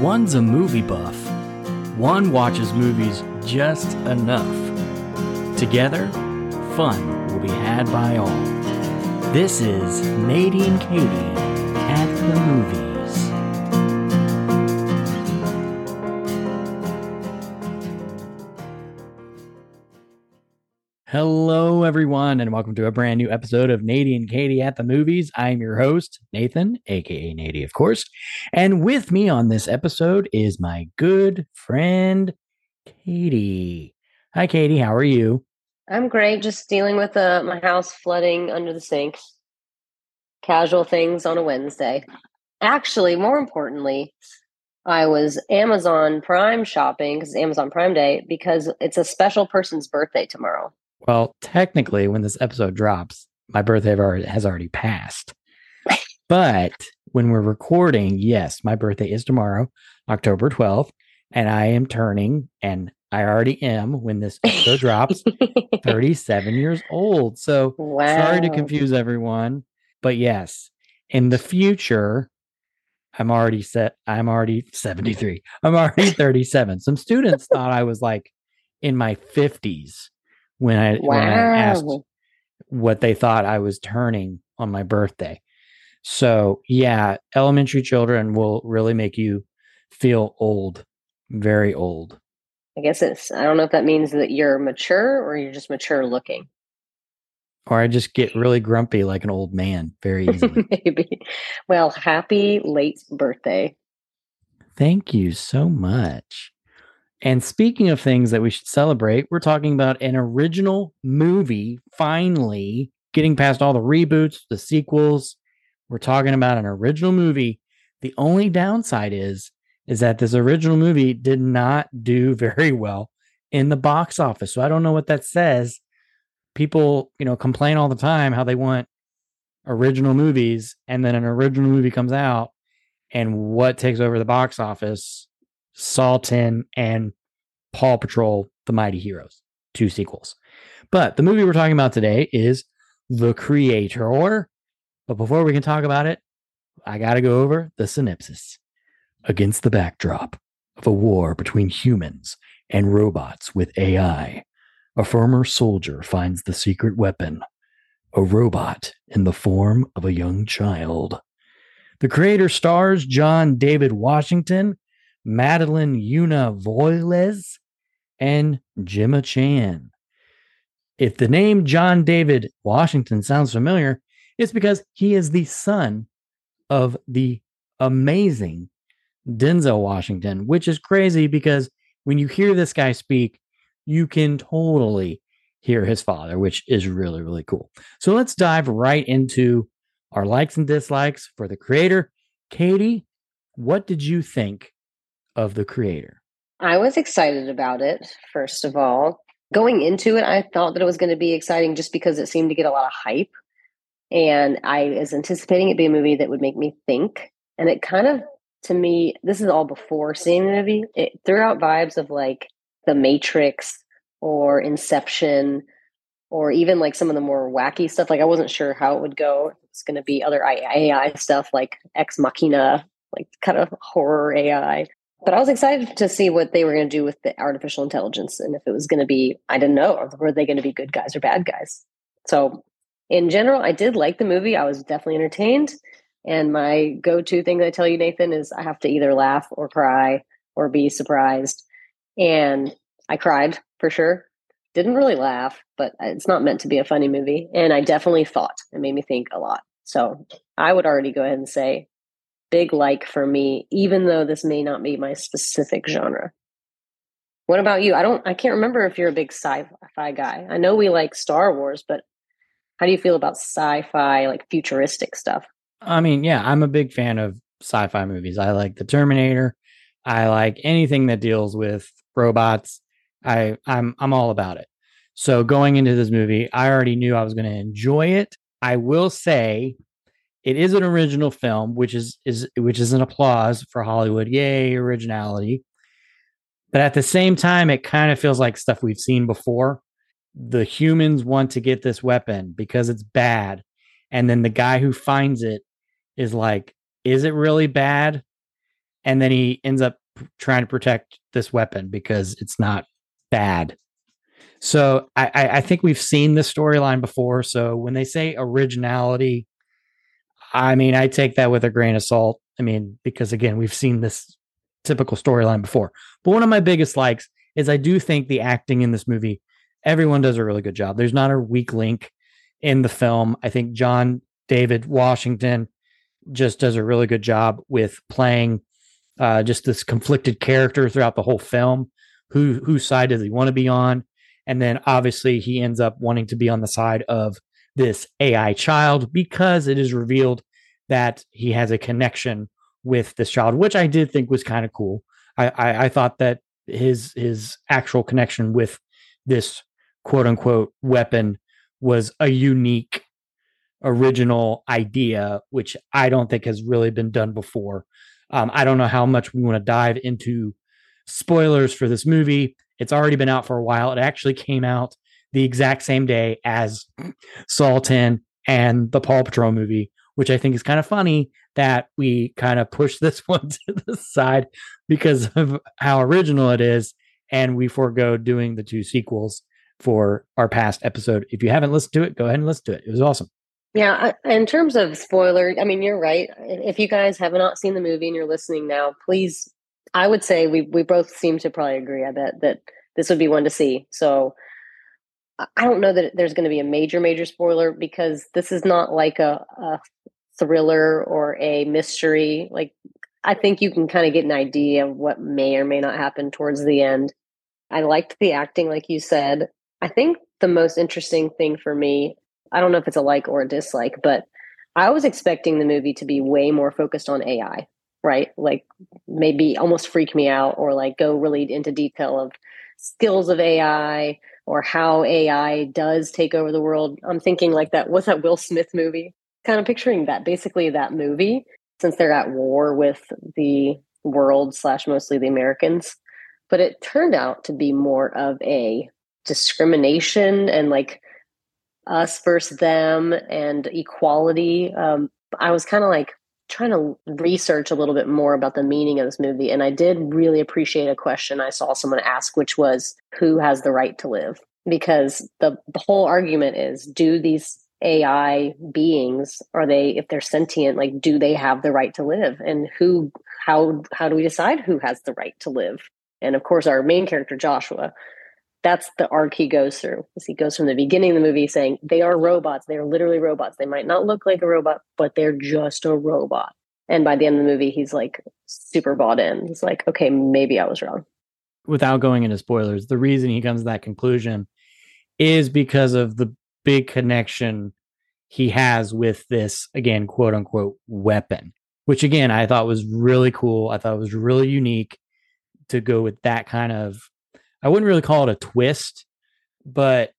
One's a movie buff. One watches movies just enough. Together, fun will be had by all. This is Nadine Katy at the movies. Hello, everyone, and welcome to a brand new episode of Natey and Katy at the Movies. I'm your host, Nathan, aka Natey, of course. And with me on this episode is my good friend, Katy. Hi, Katy. How are you? I'm great. Just dealing with uh, my house flooding under the sink. Casual things on a Wednesday. Actually, more importantly, I was Amazon Prime shopping because it's Amazon Prime Day because it's a special person's birthday tomorrow. Well, technically, when this episode drops, my birthday has already passed. But when we're recording, yes, my birthday is tomorrow, October 12th, and I am turning, and I already am when this episode drops, 37 years old. So wow. sorry to confuse everyone. But yes, in the future, I'm already set. I'm already 73. I'm already 37. Some students thought I was like in my 50s when I wow. when I asked what they thought I was turning on my birthday. So yeah, elementary children will really make you feel old, very old. I guess it's I don't know if that means that you're mature or you're just mature looking. Or I just get really grumpy like an old man very easily. Maybe. Well, happy late birthday. Thank you so much. And speaking of things that we should celebrate, we're talking about an original movie finally getting past all the reboots, the sequels. We're talking about an original movie. The only downside is is that this original movie did not do very well in the box office. So I don't know what that says. People, you know, complain all the time how they want original movies and then an original movie comes out and what takes over the box office Saw 10 and Paw Patrol The Mighty Heroes, two sequels. But the movie we're talking about today is The Creator. But before we can talk about it, I got to go over the synopsis. Against the backdrop of a war between humans and robots with AI, a former soldier finds the secret weapon, a robot in the form of a young child. The creator stars John David Washington Madeleine Yuna and Gemma Chan. If the name John David Washington sounds familiar, it's because he is the son of the amazing Denzel Washington, which is crazy because when you hear this guy speak, you can totally hear his father, which is really, really cool. So let's dive right into our likes and dislikes for the creator. Katy, what did you think of the creator? I was excited about it, first of all. Going into it, I thought that it was going to be exciting just because it seemed to get a lot of hype. And I was anticipating it be a movie that would make me think. And it kind of, to me, this is all before seeing the movie, it threw out vibes of like The Matrix or Inception or even like some of the more wacky stuff. Like I wasn't sure how it would go. It's going to be other AI stuff like Ex Machina, like kind of horror AI but I was excited to see what they were going to do with the artificial intelligence and if it was going to be, I didn't know, were they going to be good guys or bad guys? So, in general, I did like the movie. I was definitely entertained. And my go to thing that I tell you, Nathan, is I have to either laugh or cry or be surprised. And I cried for sure. Didn't really laugh, but it's not meant to be a funny movie. And I definitely thought it made me think a lot. So I would already go ahead and say big like for me, even though this may not be my specific genre. What about you? I don't I can't remember if you're a big sci-fi guy. I know we like Star Wars, but how do you feel about sci-fi like futuristic stuff? I mean, yeah, I'm a big fan of sci-fi movies. I like The Terminator. I like anything that deals with robots. I I'm I'm all about it. So going into this movie, I already knew I was going to enjoy it. I will say it is an original film, which is is which is an applause for Hollywood. Yay, originality. But at the same time, it kind of feels like stuff we've seen before. The humans want to get this weapon because it's bad. And then the guy who finds it is like, is it really bad? and then he ends up trying to protect this weapon because it's not bad. So I, I think we've seen this storyline before. So when they say originality, I mean I take that with a grain of salt. I mean because again we've seen this typical storyline before. But one of my biggest likes is I do think the acting in this movie, everyone does a really good job. There's not a weak link in the film. I think John David Washington just does a really good job with playing uh, just this conflicted character throughout the whole film. Who whose side does he want to be on? And then obviously he ends up wanting to be on the side of this AI child because it is revealed that he has a connection with this child, which I did think was kind of cool. I, I, I thought that his his actual connection with this quote unquote weapon was a unique original idea which i don't think has really been done before. Um, i don't know how much we want to dive into spoilers for this movie. It's already been out for a while. It actually came out the exact same day as 10 and the paw patrol movie which i think is kind of funny that we kind of push this one to the side because of how original it is and we forego doing the two sequels for our past episode if you haven't listened to it go ahead and listen to it it was awesome yeah, uh, in terms of spoiler, I mean, you're right. If you guys have not seen the movie and you're listening now, please, I would say we we both seem to probably agree. I bet that this would be one to see. So I don't know that there's going to be a major major spoiler because this is not like a, a thriller or a mystery. Like I think you can kind of get an idea of what may or may not happen towards the end. I liked the acting, like you said. I think the most interesting thing for me I don't know if it's a like or a dislike, but I was expecting the movie to be way more focused on AI, right? Like maybe almost freak me out or like go really into detail of skills of AI or how AI does take over the world. I'm thinking like that what's that Will Smith movie? Kind of picturing that basically that movie since they're at war with the world slash mostly the Americans. But it turned out to be more of a discrimination and like us versus them and equality. Um, I was kind of like trying to research a little bit more about the meaning of this movie. And I did really appreciate a question I saw someone ask, which was who has the right to live? Because the, the whole argument is do these AI beings, are they, if they're sentient, like, do they have the right to live? And who, how, how do we decide who has the right to live? And of course, our main character, Joshua, that's the arc he goes through. He goes from the beginning of the movie saying they are robots. They are literally robots. They might not look like a robot, but they're just a robot. And by the end of the movie, he's like super bought in. He's like, okay, maybe I was wrong. Without going into spoilers, the reason he comes to that conclusion is because of the big connection he has with this, again, quote unquote, weapon, which again, I thought was really cool. I thought it was really unique to go with that kind of I wouldn't really call it a twist, but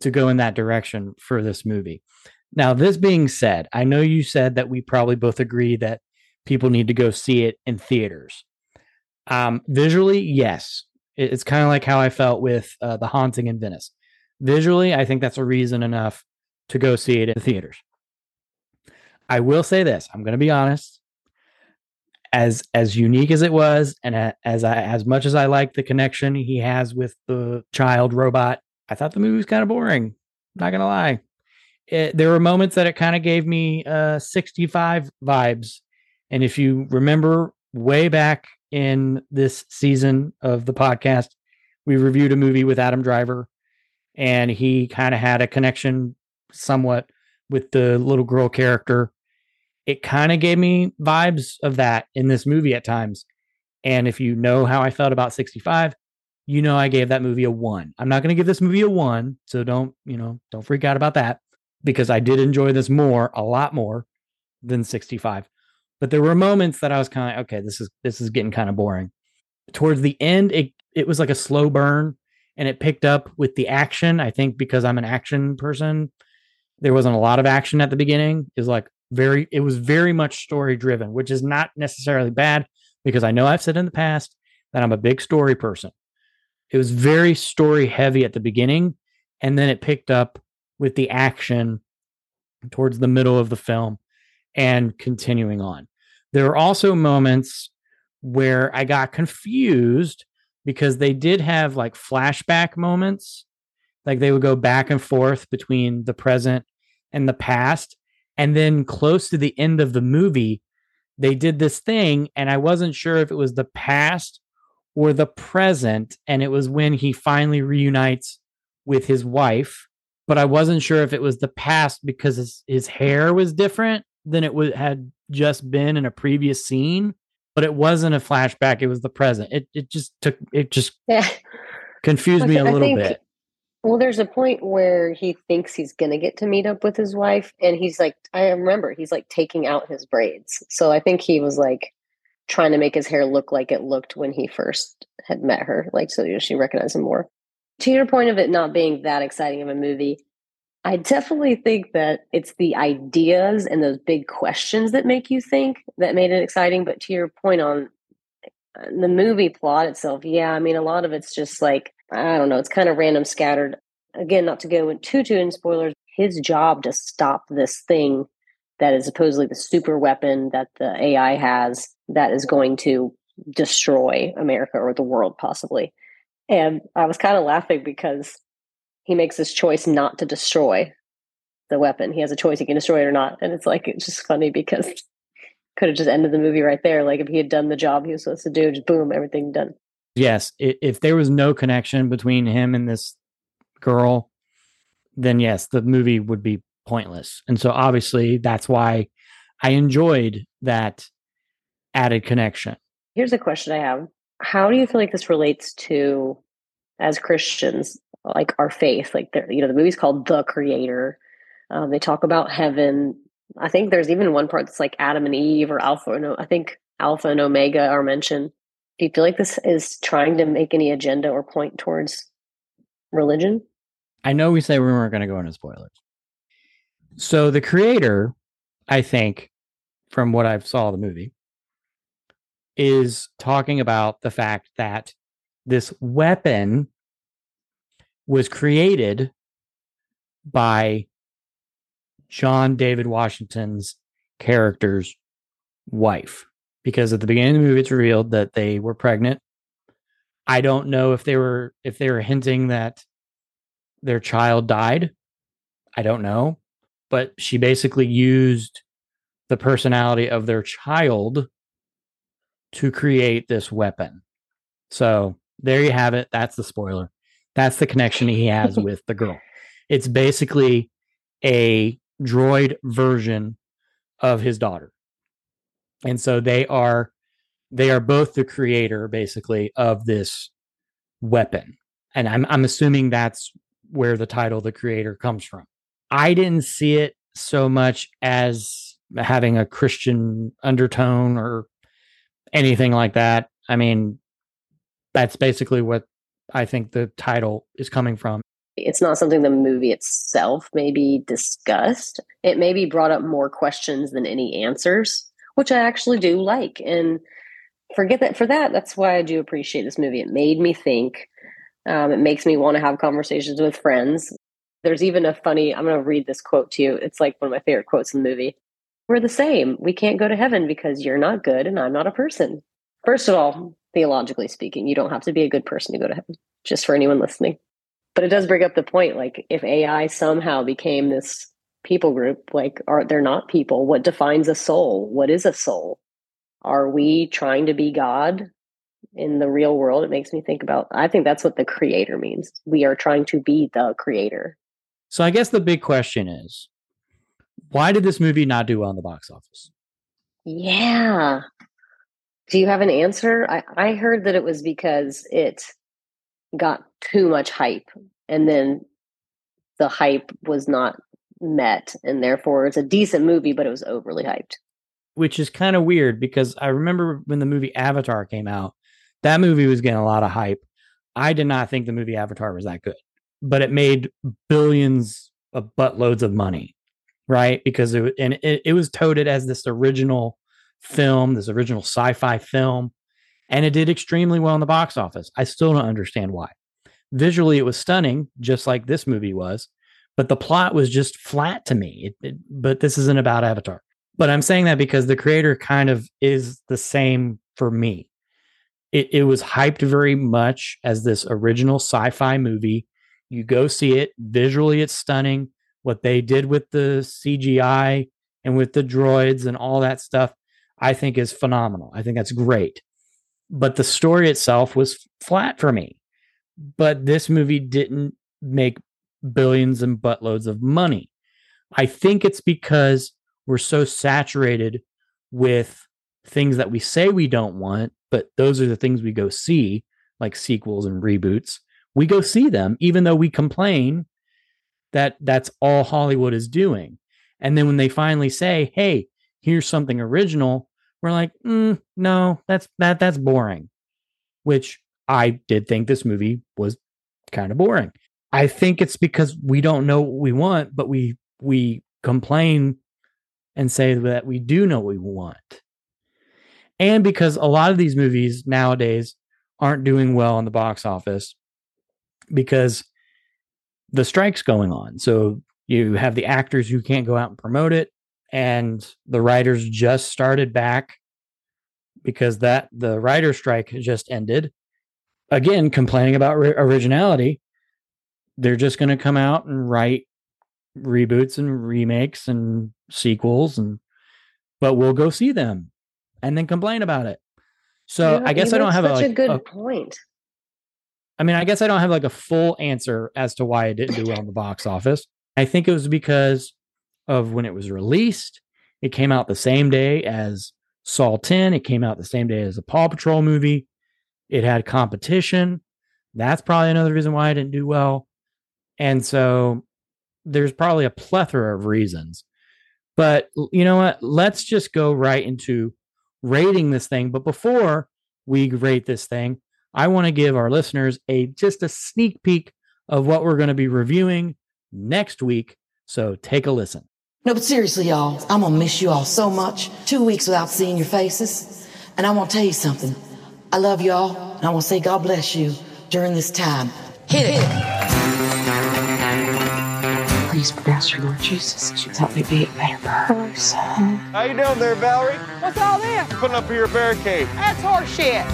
to go in that direction for this movie. Now, this being said, I know you said that we probably both agree that people need to go see it in theaters. Um, visually, yes, it's kind of like how I felt with uh, The Haunting in Venice. Visually, I think that's a reason enough to go see it in theaters. I will say this: I'm going to be honest as as unique as it was and as I as much as I like the connection he has with the child robot, I thought the movie was kind of boring. Not gonna lie. It, there were moments that it kind of gave me uh 65 vibes. And if you remember way back in this season of the podcast, we reviewed a movie with Adam Driver and he kind of had a connection somewhat with the little girl character it kind of gave me vibes of that in this movie at times. And if you know how I felt about 65, you know I gave that movie a 1. I'm not going to give this movie a 1, so don't, you know, don't freak out about that because I did enjoy this more, a lot more than 65. But there were moments that I was kind of okay, this is this is getting kind of boring. Towards the end it it was like a slow burn and it picked up with the action. I think because I'm an action person, there wasn't a lot of action at the beginning. Is like very it was very much story driven which is not necessarily bad because i know i've said in the past that i'm a big story person it was very story heavy at the beginning and then it picked up with the action towards the middle of the film and continuing on there are also moments where I got confused because they did have like flashback moments. Like they would go back and forth between the present and the past. And then close to the end of the movie, they did this thing, and I wasn't sure if it was the past or the present. And it was when he finally reunites with his wife, but I wasn't sure if it was the past because his, his hair was different than it would had just been in a previous scene. But it wasn't a flashback; it was the present. It it just took it just Yeah. confused me a little bit. Well, there's a point where he thinks he's going to get to meet up with his wife. And he's like, I remember he's like taking out his braids. So I think he was like trying to make his hair look like it looked when he first had met her, like so she recognized him more. To your point of it not being that exciting of a movie, I definitely think that it's the ideas and those big questions that make you think that made it exciting. But to your point on uh, the movie plot itself, yeah, I mean, a lot of it's just like, I don't know, it's kind of random scattered. Again, not to go in too too in spoilers, his job to stop this thing that is supposedly the super weapon that the AI has that is going to destroy America or the world possibly. And I was kind of laughing because he makes this choice not to destroy the weapon. He has a choice he can destroy it or not. And it's like it's just funny because could have just ended the movie right there. Like if he had done the job he was supposed to do, just boom, everything done. Yes, i- if there was no connection between him and this girl, then yes, the movie would be pointless. And so obviously that's why I enjoyed that added connection. Here's a question I have. How do you feel like this relates to as Christians, like our faith? Like you know, the movie's called The Creator. Um, they talk about heaven. I think there's even one part that's like Adam and Eve or Alpha and O- I think Alpha and Omega are mentioned. Do you feel like this is trying to make any agenda or point towards religion? I know we say we weren't going to go into spoilers. So the creator, I think, from what I've saw the movie, is talking about the fact that this weapon was created by John David Washington's character's wife. Because at the beginning of the movie, it's revealed that they were pregnant. I don't know if they were if they were hinting that their child died. I don't know. But she basically used the personality of their child to create this weapon. So there you have it. That's the spoiler. That's the connection he has with the girl. It's basically a droid version of his daughter. And so they are they are both the creator basically of this weapon. And I'm I'm assuming that's where the title the creator comes from. I didn't see it so much as having a Christian undertone or anything like that. I mean, that's basically what I think the title is coming from. it's not something the movie itself maybe discussed. It maybe brought up more questions than any answers, which I actually do like. And forget that for that, that's why I do appreciate this movie. It made me think. Um, it makes me want to have conversations with friends. There's even a funny, I'm going to read this quote to you. It's like one of my favorite quotes in the movie. We're the same. We can't go to heaven because you're not good and I'm not a person. First of all, theologically speaking, you don't have to be a good person to go to heaven, just for anyone listening. But it does bring up the point like, if AI somehow became this people group, like, are they're not people? What defines a soul? What is a soul? Are we trying to be God in the real world? It makes me think about, I think that's what the creator means. We are trying to be the creator. So I guess the big question is why did this movie not do well in the box office? Yeah. Do you have an answer? I, I heard that it was because it got too much hype and then the hype was not met and therefore it's a decent movie, but it was overly hyped. Which is kind of weird because I remember when the movie Avatar came out, that movie was getting a lot of hype. I did not think the movie Avatar was that good, but it made billions of buttloads of money, right? Because it and it, it was touted as this original film, this original sci-fi film, and it did extremely well in the box office. I still don't understand why. Visually, it was stunning, just like this movie was, but the plot was just flat to me. It, it- but this isn't about Avatar. But I'm saying that because the creator kind of is the same for me. It, it was hyped very much as this original sci fi movie. You go see it. Visually, it's stunning. What they did with the CGI and with the droids and all that stuff, I think is phenomenal. I think that's great. But the story itself was flat for me. But this movie didn't make billions and buttloads of money. I think it's because we're so saturated with things that we say we don't want, but those are the things we go see, like sequels and reboots. We go see them, even though we complain that that's all Hollywood is doing. And then when they finally say, "Hey, here's something original," we're like, mm, "No, that's that that's boring." Which I did think this movie was kind of boring. I think it's because we don't know what we want, but we we complain and say that we do know what we want. And because a lot of these movies nowadays aren't doing well in the box office because the strike's going on. So you have the actors who can't go out and promote it and the writers just started back because that the writer strike just ended again complaining about originality they're just going to come out and write reboots and remakes and sequels and but we'll go see them and then complain about it. So I guess I don't have such a, like, a good a, point. I mean, I guess I don't have like a full answer as to why it didn't do well in the box office. I think it was because of when it was released. It came out the same day as Saw 10. It came out the same day as the Paw Patrol movie. It had competition. That's probably another reason why I didn't do well. And so there's probably a plethora of reasons. But you know what? Let's just go right into rating this thing. But before we rate this thing, I want to give our listeners a just a sneak peek of what we're going to be reviewing next week. So take a listen. No, but seriously, y'all, I'm going to miss you all so much. Two weeks without seeing your faces. And I want to tell you something. I love y'all, and I want to say God bless you during this time. Hit it. Please pronounce your Lord Jesus. Help me be a better person. How you doing there, Valerie? What's all this? Putting up here a barricade. That's horseshit.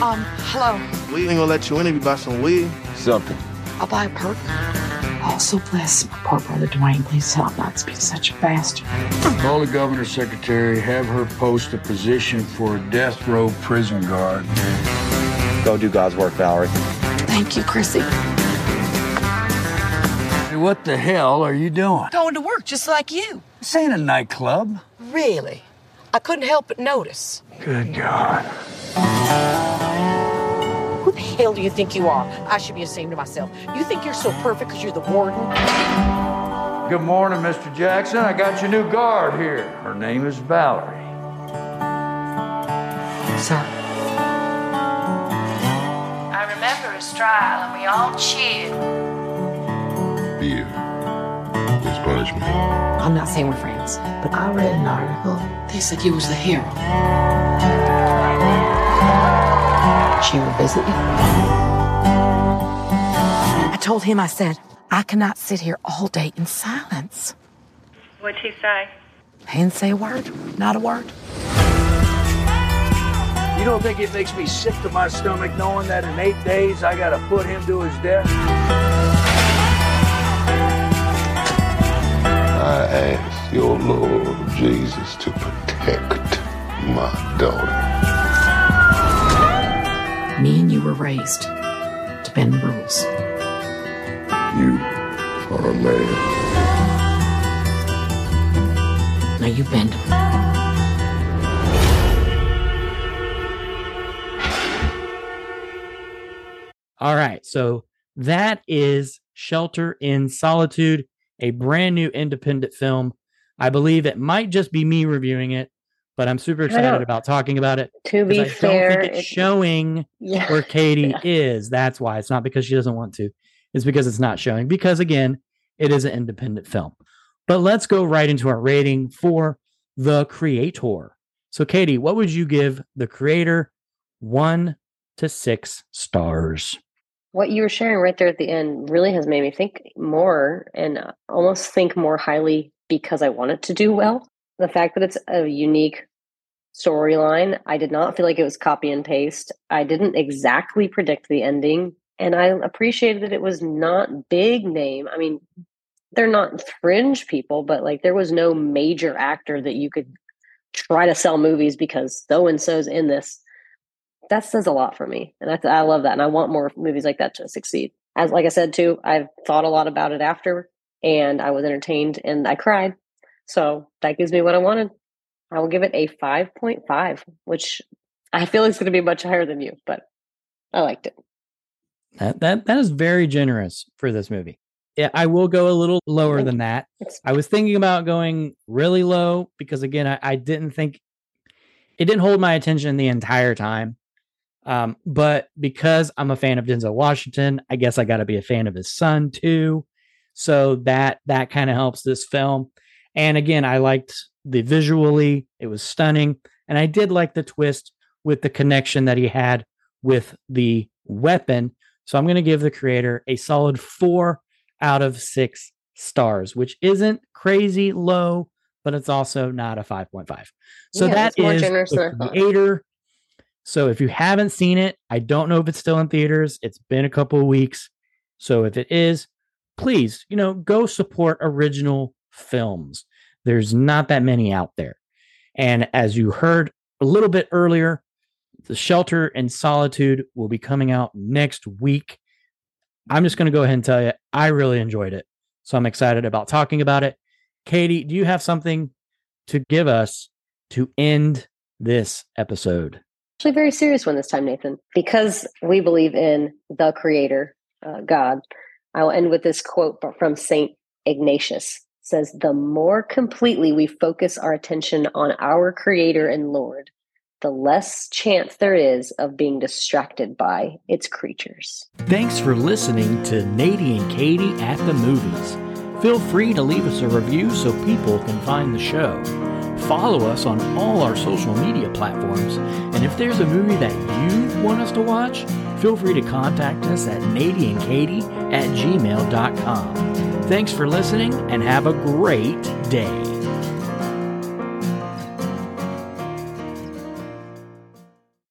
Um, hello. We ain't gonna let you in if you buy some weed. Something. I'll buy a perk. Also bless my poor brother Dwayne. Please help not to be such a bastard. Call the governor's secretary. Have her post a position for a death row prison guard. Go do God's work, Valerie. Thank you, Chrissy what the hell are you doing? Going to work just like you. This ain't a nightclub. Really? I couldn't help but notice. Good God. Who the hell do you think you are? I should be ashamed of myself. You think you're so perfect because you're the warden? Good morning, Mr. Jackson. I got your new guard here. Her name is Valerie. Sir. I remember his trial, and we all cheered fear is punishment. I'm not saying we're friends, but I read an article. They said you was the hero. She ever visit you? I told him, I said, I cannot sit here all day in silence. What'd he say? He didn't say a word. Not a word. You don't think it makes me sick to my stomach knowing that in eight days I gotta put him to his death? I ask your Lord Jesus to protect my daughter. Me and you were raised to bend the rules. You are a man. Now you bend them. All right. So that is Shelter in Solitude a brand new independent film. I believe it might just be me reviewing it, but I'm super excited about talking about it. To be I fair, don't think it's, showing yeah. where Katy yeah. is. That's why it's not because she doesn't want to. It's because it's not showing. Because again, it is an independent film. But let's go right into our rating for the creator. So, Katy, what would you give the creator one to six stars? What you were sharing right there at the end really has made me think more and uh, almost think more highly because I want it to do well. The fact that it's a unique storyline. I did not feel like it was copy and paste. I didn't exactly predict the ending. And I appreciated that it was not big name. I mean, they're not fringe people, but like there was no major actor that you could try to sell movies because so and so's in this. That says a lot for me, and I, I love that, and I want more movies like that to succeed. As like I said too, I've thought a lot about it after, and I was entertained and I cried. So that gives me what I wanted. I will give it a five point five, which I feel is going to be much higher than you, but I liked it. That that that is very generous for this movie. Yeah, I will go a little lower than that. I was thinking about going really low because again, I, I didn't think it didn't hold my attention the entire time. Um, but because I'm a fan of Denzel Washington, I guess I got to be a fan of his son too. So that that kind of helps this film. And again, I liked the visually; it was stunning, and I did like the twist with the connection that he had with the weapon. So I'm going to give the creator a solid four out of six stars, which isn't crazy low, but it's also not a 5.5. So Yeah, that is generous than I the creator. So if you haven't seen it, I don't know if it's still in theaters. It's been a couple of weeks. So if it is, please, you know, go support original films. There's not that many out there. And as you heard a little bit earlier, The Shelter in Solitude will be coming out next week. I'm just going to go ahead and tell you, I really enjoyed it. So I'm excited about talking about it. Katy, do you have something to give us to end this episode? Actually, very serious one this time, Nathan, because we believe in the Creator, uh, God. I will end with this quote from Saint Ignatius. It says, "The more completely we focus our attention on our Creator and Lord, the less chance there is of being distracted by its creatures." Thanks for listening to Natey and Katy at the movies. Feel free to leave us a review so people can find the show. Follow us on all our social media platforms, and if there's a movie that you want us to watch, feel free to contact us at nadieandkatie at gmail.com. Thanks for listening and have a great day.